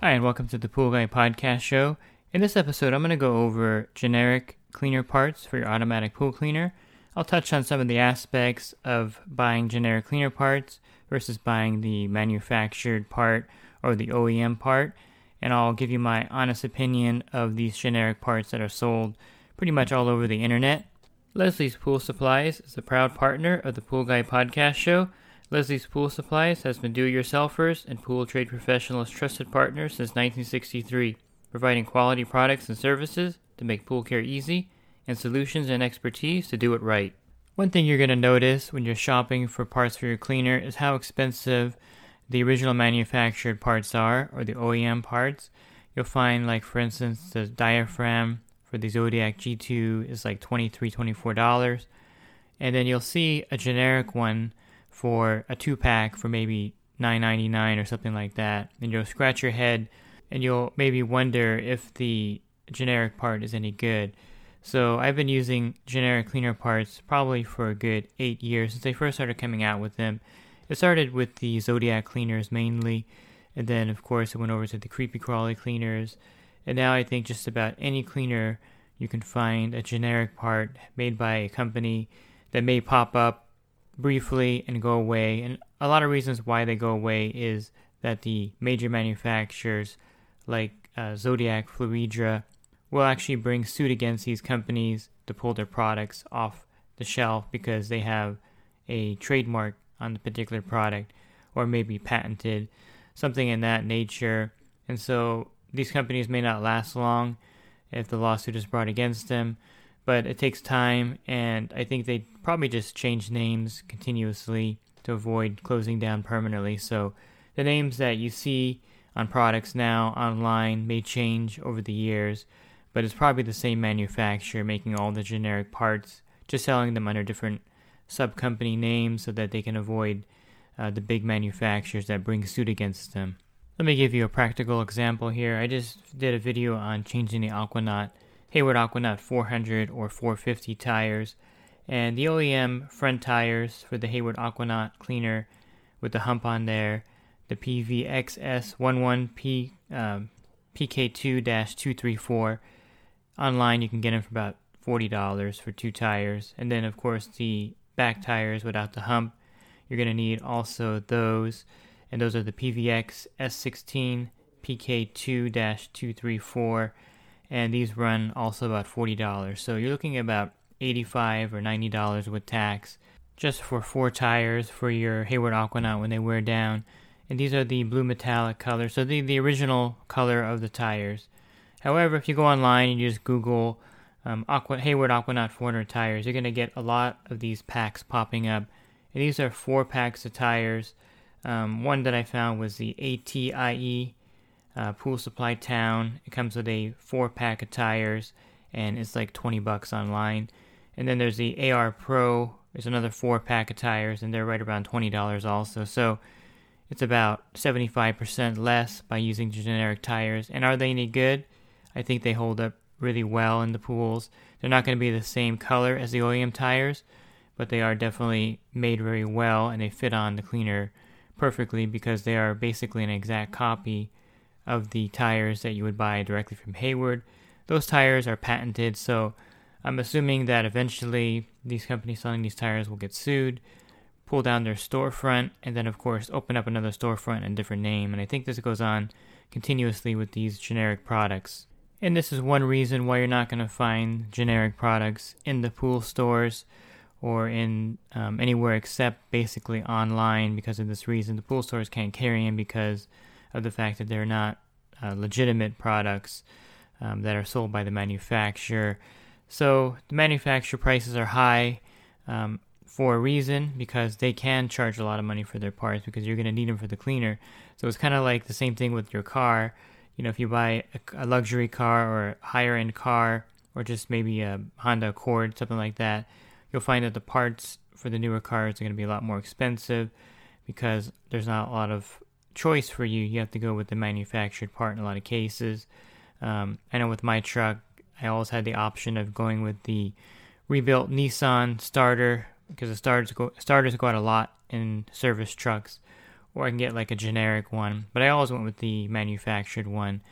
Hi, and welcome to the Pool Guy Podcast Show. In this episode, I'm going to go over generic cleaner parts for your automatic pool cleaner. I'll touch on some of the aspects of buying generic cleaner parts versus buying the manufactured part or the OEM part, and I'll give you my honest opinion of these generic parts that are sold pretty much all over the internet. Leslie's Pool Supplies is a proud partner of the Pool Guy podcast show. Leslie's Pool Supplies has been do-it-yourselfers and pool trade professionals' trusted partner since 1963, providing quality products and services to make pool care easy and solutions and expertise to do it right. One thing you're going to notice when you're shopping for parts for your cleaner is how expensive the original manufactured parts are, or the OEM parts. You'll find, like, for instance, the diaphragm for the Zodiac G2 is like $23, $24. And then you'll see a generic one for a two pack for maybe $9.99 or something like that. And you'll scratch your head and you'll maybe wonder if the generic part is any good. So I've been using generic cleaner parts probably for a good eight years since they first started coming out with them. It started with the Zodiac cleaners mainly, and then of course it went over to the Kreepy Krauly cleaners, and now I think just about any cleaner you can find a generic part made by a company that may pop up briefly and go away. And a lot of reasons why they go away is that the major manufacturers like uh, Zodiac, Fluidra, will actually bring suit against these companies to pull their products off the shelf because they have a trademark on the particular product or maybe patented, something in that nature. And so these companies may not last long if the lawsuit is brought against them, but it takes time, and I think they probably just change names continuously to avoid closing down permanently. So the names that you see on products now online may change over the years, but it's probably the same manufacturer making all the generic parts, just selling them under different sub company names so that they can avoid uh, the big manufacturers that bring suit against them. Let me give you a practical example here. I just did a video on changing the Aquanaut, Hayward Aquanaut 400 or 450 tires, and the OEM front tires for the Hayward Aquanaut cleaner with the hump on there, the PVXS11P um, PK2-234 Online, you can get them for about $40 for two tires. And then, of course, the back tires without the hump, you're going to need also those. And those are the PVX S16 PK2 234. And these run also about $40. So you're looking at about 85 or $90 with tax just for four tires for your Hayward Aquanaut when they wear down. And these are the blue metallic color, so the, the original color of the tires. However, if you go online and you just Google um, Hayward Aquanaut 400 tires, you're going to get a lot of these packs popping up. And these are four packs of tires. Um, one that I found was the ATIE uh, Pool Supply Town. It comes with a four pack of tires and it's like 20 bucks online. And then there's the AR Pro. There's another four pack of tires and they're right around $20 also. So it's about 75% less by using generic tires. And are they any good? I think they hold up really well in the pools. They're not going to be the same color as the OEM tires, but they are definitely made very well and they fit on the cleaner perfectly because they are basically an exact copy of the tires that you would buy directly from Hayward. Those tires are patented, so I'm assuming that eventually these companies selling these tires will get sued, pull down their storefront, and then, of course, open up another storefront and different name. And I think this goes on continuously with these generic products. And this is one reason why you're not going to find generic products in the pool stores or in um, anywhere except basically online because of this reason. The pool stores can't carry them because of the fact that they're not uh, legitimate products um, that are sold by the manufacturer. So the manufacturer prices are high. Um, for a reason because they can charge a lot of money for their parts because you're going to need them for the cleaner. So it's kind of like the same thing with your car. You know, if you buy a, a luxury car or a higher end car or just maybe a Honda Accord, something like that, you'll find that the parts for the newer cars are going to be a lot more expensive because there's not a lot of choice for you. You have to go with the manufactured part in a lot of cases. Um, I know with my truck, I always had the option of going with the rebuilt Nissan starter because the starters go starters go out a lot in service trucks, or I can get like a generic one. But I always went with the manufactured one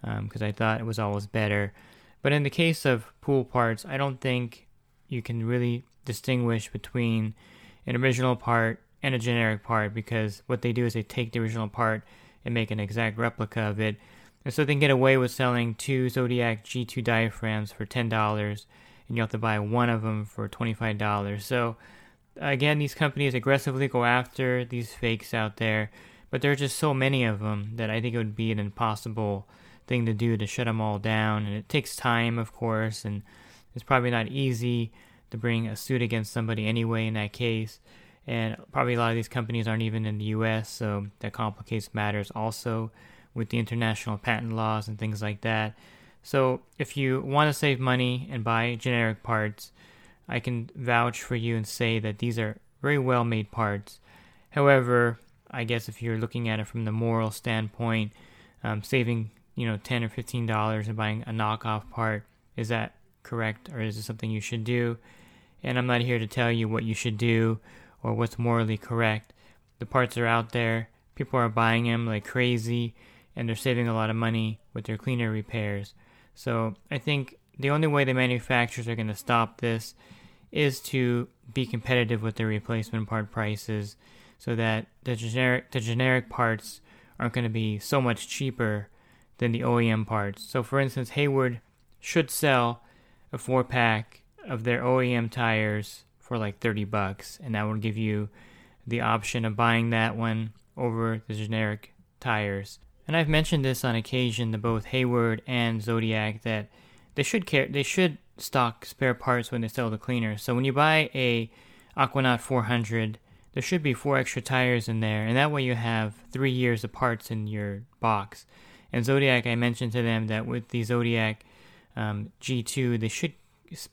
because um, I thought it was always better. But in the case of pool parts, I don't think you can really distinguish between an original part and a generic part because what they do is they take the original part and make an exact replica of it. And so they can get away with selling two Zodiac G2 diaphragms for $10 and you have to buy one of them for $25. So, again, these companies aggressively go after these fakes out there, but there are just so many of them that I think it would be an impossible thing to do to shut them all down. And it takes time, of course, and it's probably not easy to bring a suit against somebody anyway in that case. And probably a lot of these companies aren't even in the US, so that complicates matters also with the international patent laws and things like that. So if you want to save money and buy generic parts, I can vouch for you and say that these are very well made parts. However, I guess if you're looking at it from the moral standpoint, um, saving you know ten or fifteen dollars and buying a knockoff part is that correct or is it something you should do? And I'm not here to tell you what you should do or what's morally correct. The parts are out there. People are buying them like crazy, and they're saving a lot of money with their cleaner repairs. So I think the only way the manufacturers are going to stop this is to be competitive with their replacement part prices so that the generic the generic parts aren't going to be so much cheaper than the OEM parts. So for instance, Hayward should sell a four pack of their OEM tires for like 30 bucks and that would give you the option of buying that one over the generic tires. And I've mentioned this on occasion to both Hayward and Zodiac that they should care they should stock spare parts when they sell the cleaner. So when you buy a Aquanaut 400, there should be four extra tires in there, and that way you have three years of parts in your box. And Zodiac, I mentioned to them that with the Zodiac um, G2, they should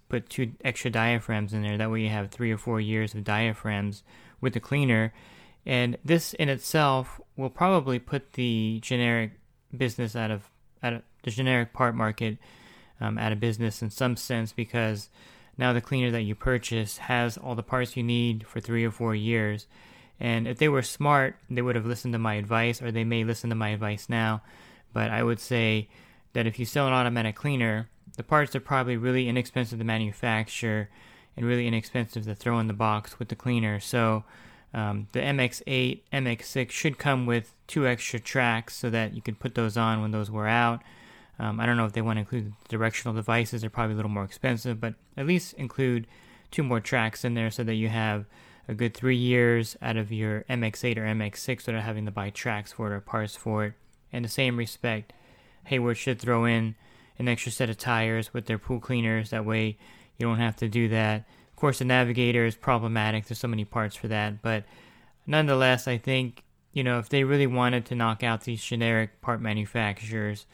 put two extra diaphragms in there. That way you have three or four years of diaphragms with the cleaner. And this in itself will probably put the generic business out of, out of the generic part market um, out of business in some sense because now the cleaner that you purchase has all the parts you need for three or four years. And if they were smart, they would have listened to my advice, or they may listen to my advice now. But I would say that if you sell an automatic cleaner, the parts are probably really inexpensive to manufacture and really inexpensive to throw in the box with the cleaner. So um, the MX8, MX6 should come with two extra tracks so that you can put those on when those wear out. Um, I don't know if they want to include directional devices, they're probably a little more expensive, but at least include two more tracks in there so that you have a good three years out of your MX8 or MX6 without having to buy tracks for it or parts for it. In the same respect, Hayward should throw in an extra set of tires with their pool cleaners. That way you don't have to do that Of course, the Navigator is problematic. There's so many parts for that, but nonetheless, I think you know if they really wanted to knock out these generic part manufacturers,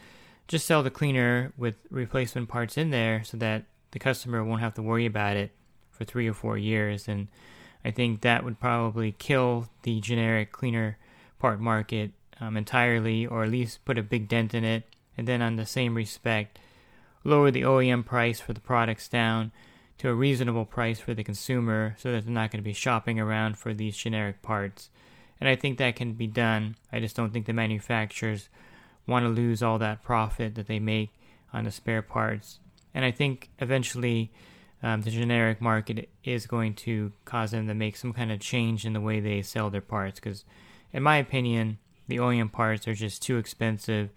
just sell the cleaner with replacement parts in there, so that the customer won't have to worry about it for three or four years. And I think that would probably kill the generic cleaner part market um, entirely, or at least put a big dent in it. And then, on the same respect, lower the OEM price for the products down to a reasonable price for the consumer so that they're not going to be shopping around for these generic parts. And I think that can be done. I just don't think the manufacturers want to lose all that profit that they make on the spare parts. And I think eventually um, the generic market is going to cause them to make some kind of change in the way they sell their parts. Because, in my opinion, the OEM parts are just too expensive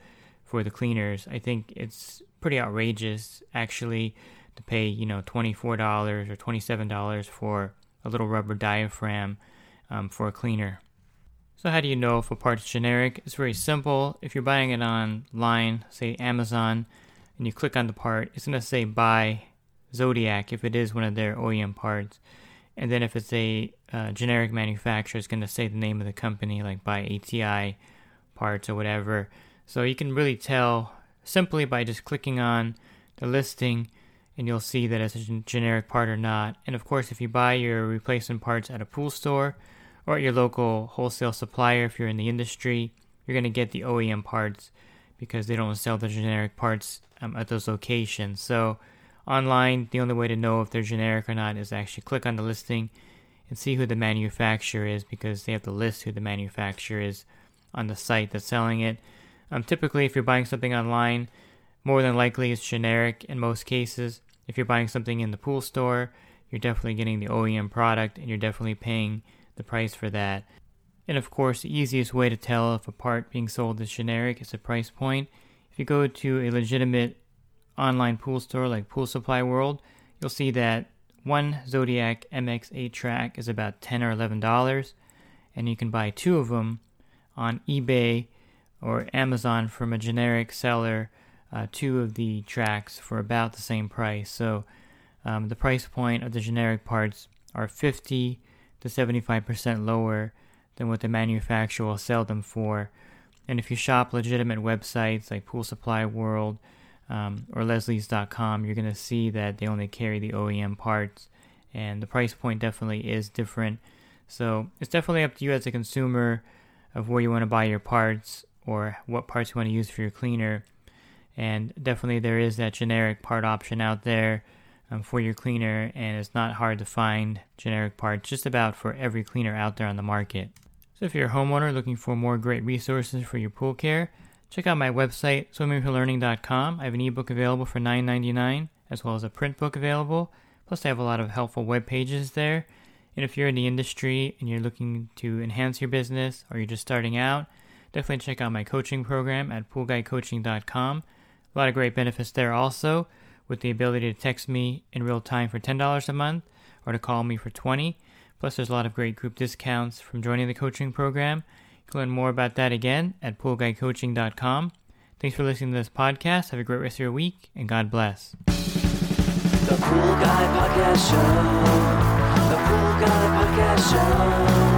for the cleaners. I think it's pretty outrageous, actually to pay, you know, $24 or $27 for a little rubber diaphragm um, for a cleaner. So, how do you know if a part's generic? It's very simple. If you're buying it online, say Amazon, and you click on the part, it's going to say buy Zodiac if it is one of their OEM parts. And then if it's a uh, generic manufacturer, it's going to say the name of the company, like buy ATI parts or whatever. So you can really tell simply by just clicking on the listing and you'll see that it's a generic part or not. And of course, if you buy your replacement parts at a pool store or at your local wholesale supplier, if you're in the industry, you're going to get the OEM parts because they don't sell the generic parts um, at those locations. So online, the only way to know if they're generic or not is actually click on the listing and see who the manufacturer is because they have to list who the manufacturer is on the site that's selling it. Um, typically, if you're buying something online, more than likely it's generic in most cases. If you're buying something in the pool store, you're definitely getting the OEM product and you're definitely paying the price for that. And of course, the easiest way to tell if a part being sold is generic is the price point. If you go to a legitimate online pool store like Pool Supply World, you'll see that one Zodiac MX8 track is about 10 or 11 dollars, and you can buy two of them on eBay or Amazon from a generic seller uh, two of the tracks for about the same price. So um, the price point of the generic parts are 50 to 75% lower than what the manufacturer will sell them for. And if you shop legitimate websites like Pool Supply World um, or Leslie's.com, you're going to see that they only carry the OEM parts, and the price point definitely is different. So it's definitely up to you as a consumer of where you want to buy your parts or what parts you want to use for your cleaner. And definitely there is that generic part option out there um, for your cleaner and it's not hard to find generic parts just about for every cleaner out there on the market. So if you're a homeowner looking for more great resources for your pool care check out my website swimmingpoollearning.com i have an ebook available for $9.99 as well as a print book available. Plus i have a lot of helpful web pages there. And if you're in the industry and you're looking to enhance your business or you're just starting out definitely check out my coaching program at poolguycoaching.com a lot of great benefits there also, with the ability to text me in real time for $10 a month or to call me for 20 Plus, there's a lot of great group discounts from joining the coaching program. You can learn more about that again at poolguycoaching.com. Thanks for listening to this podcast. Have a great rest of your week, and God bless. The Pool Guy Podcast Show. The Pool Guy Podcast Show.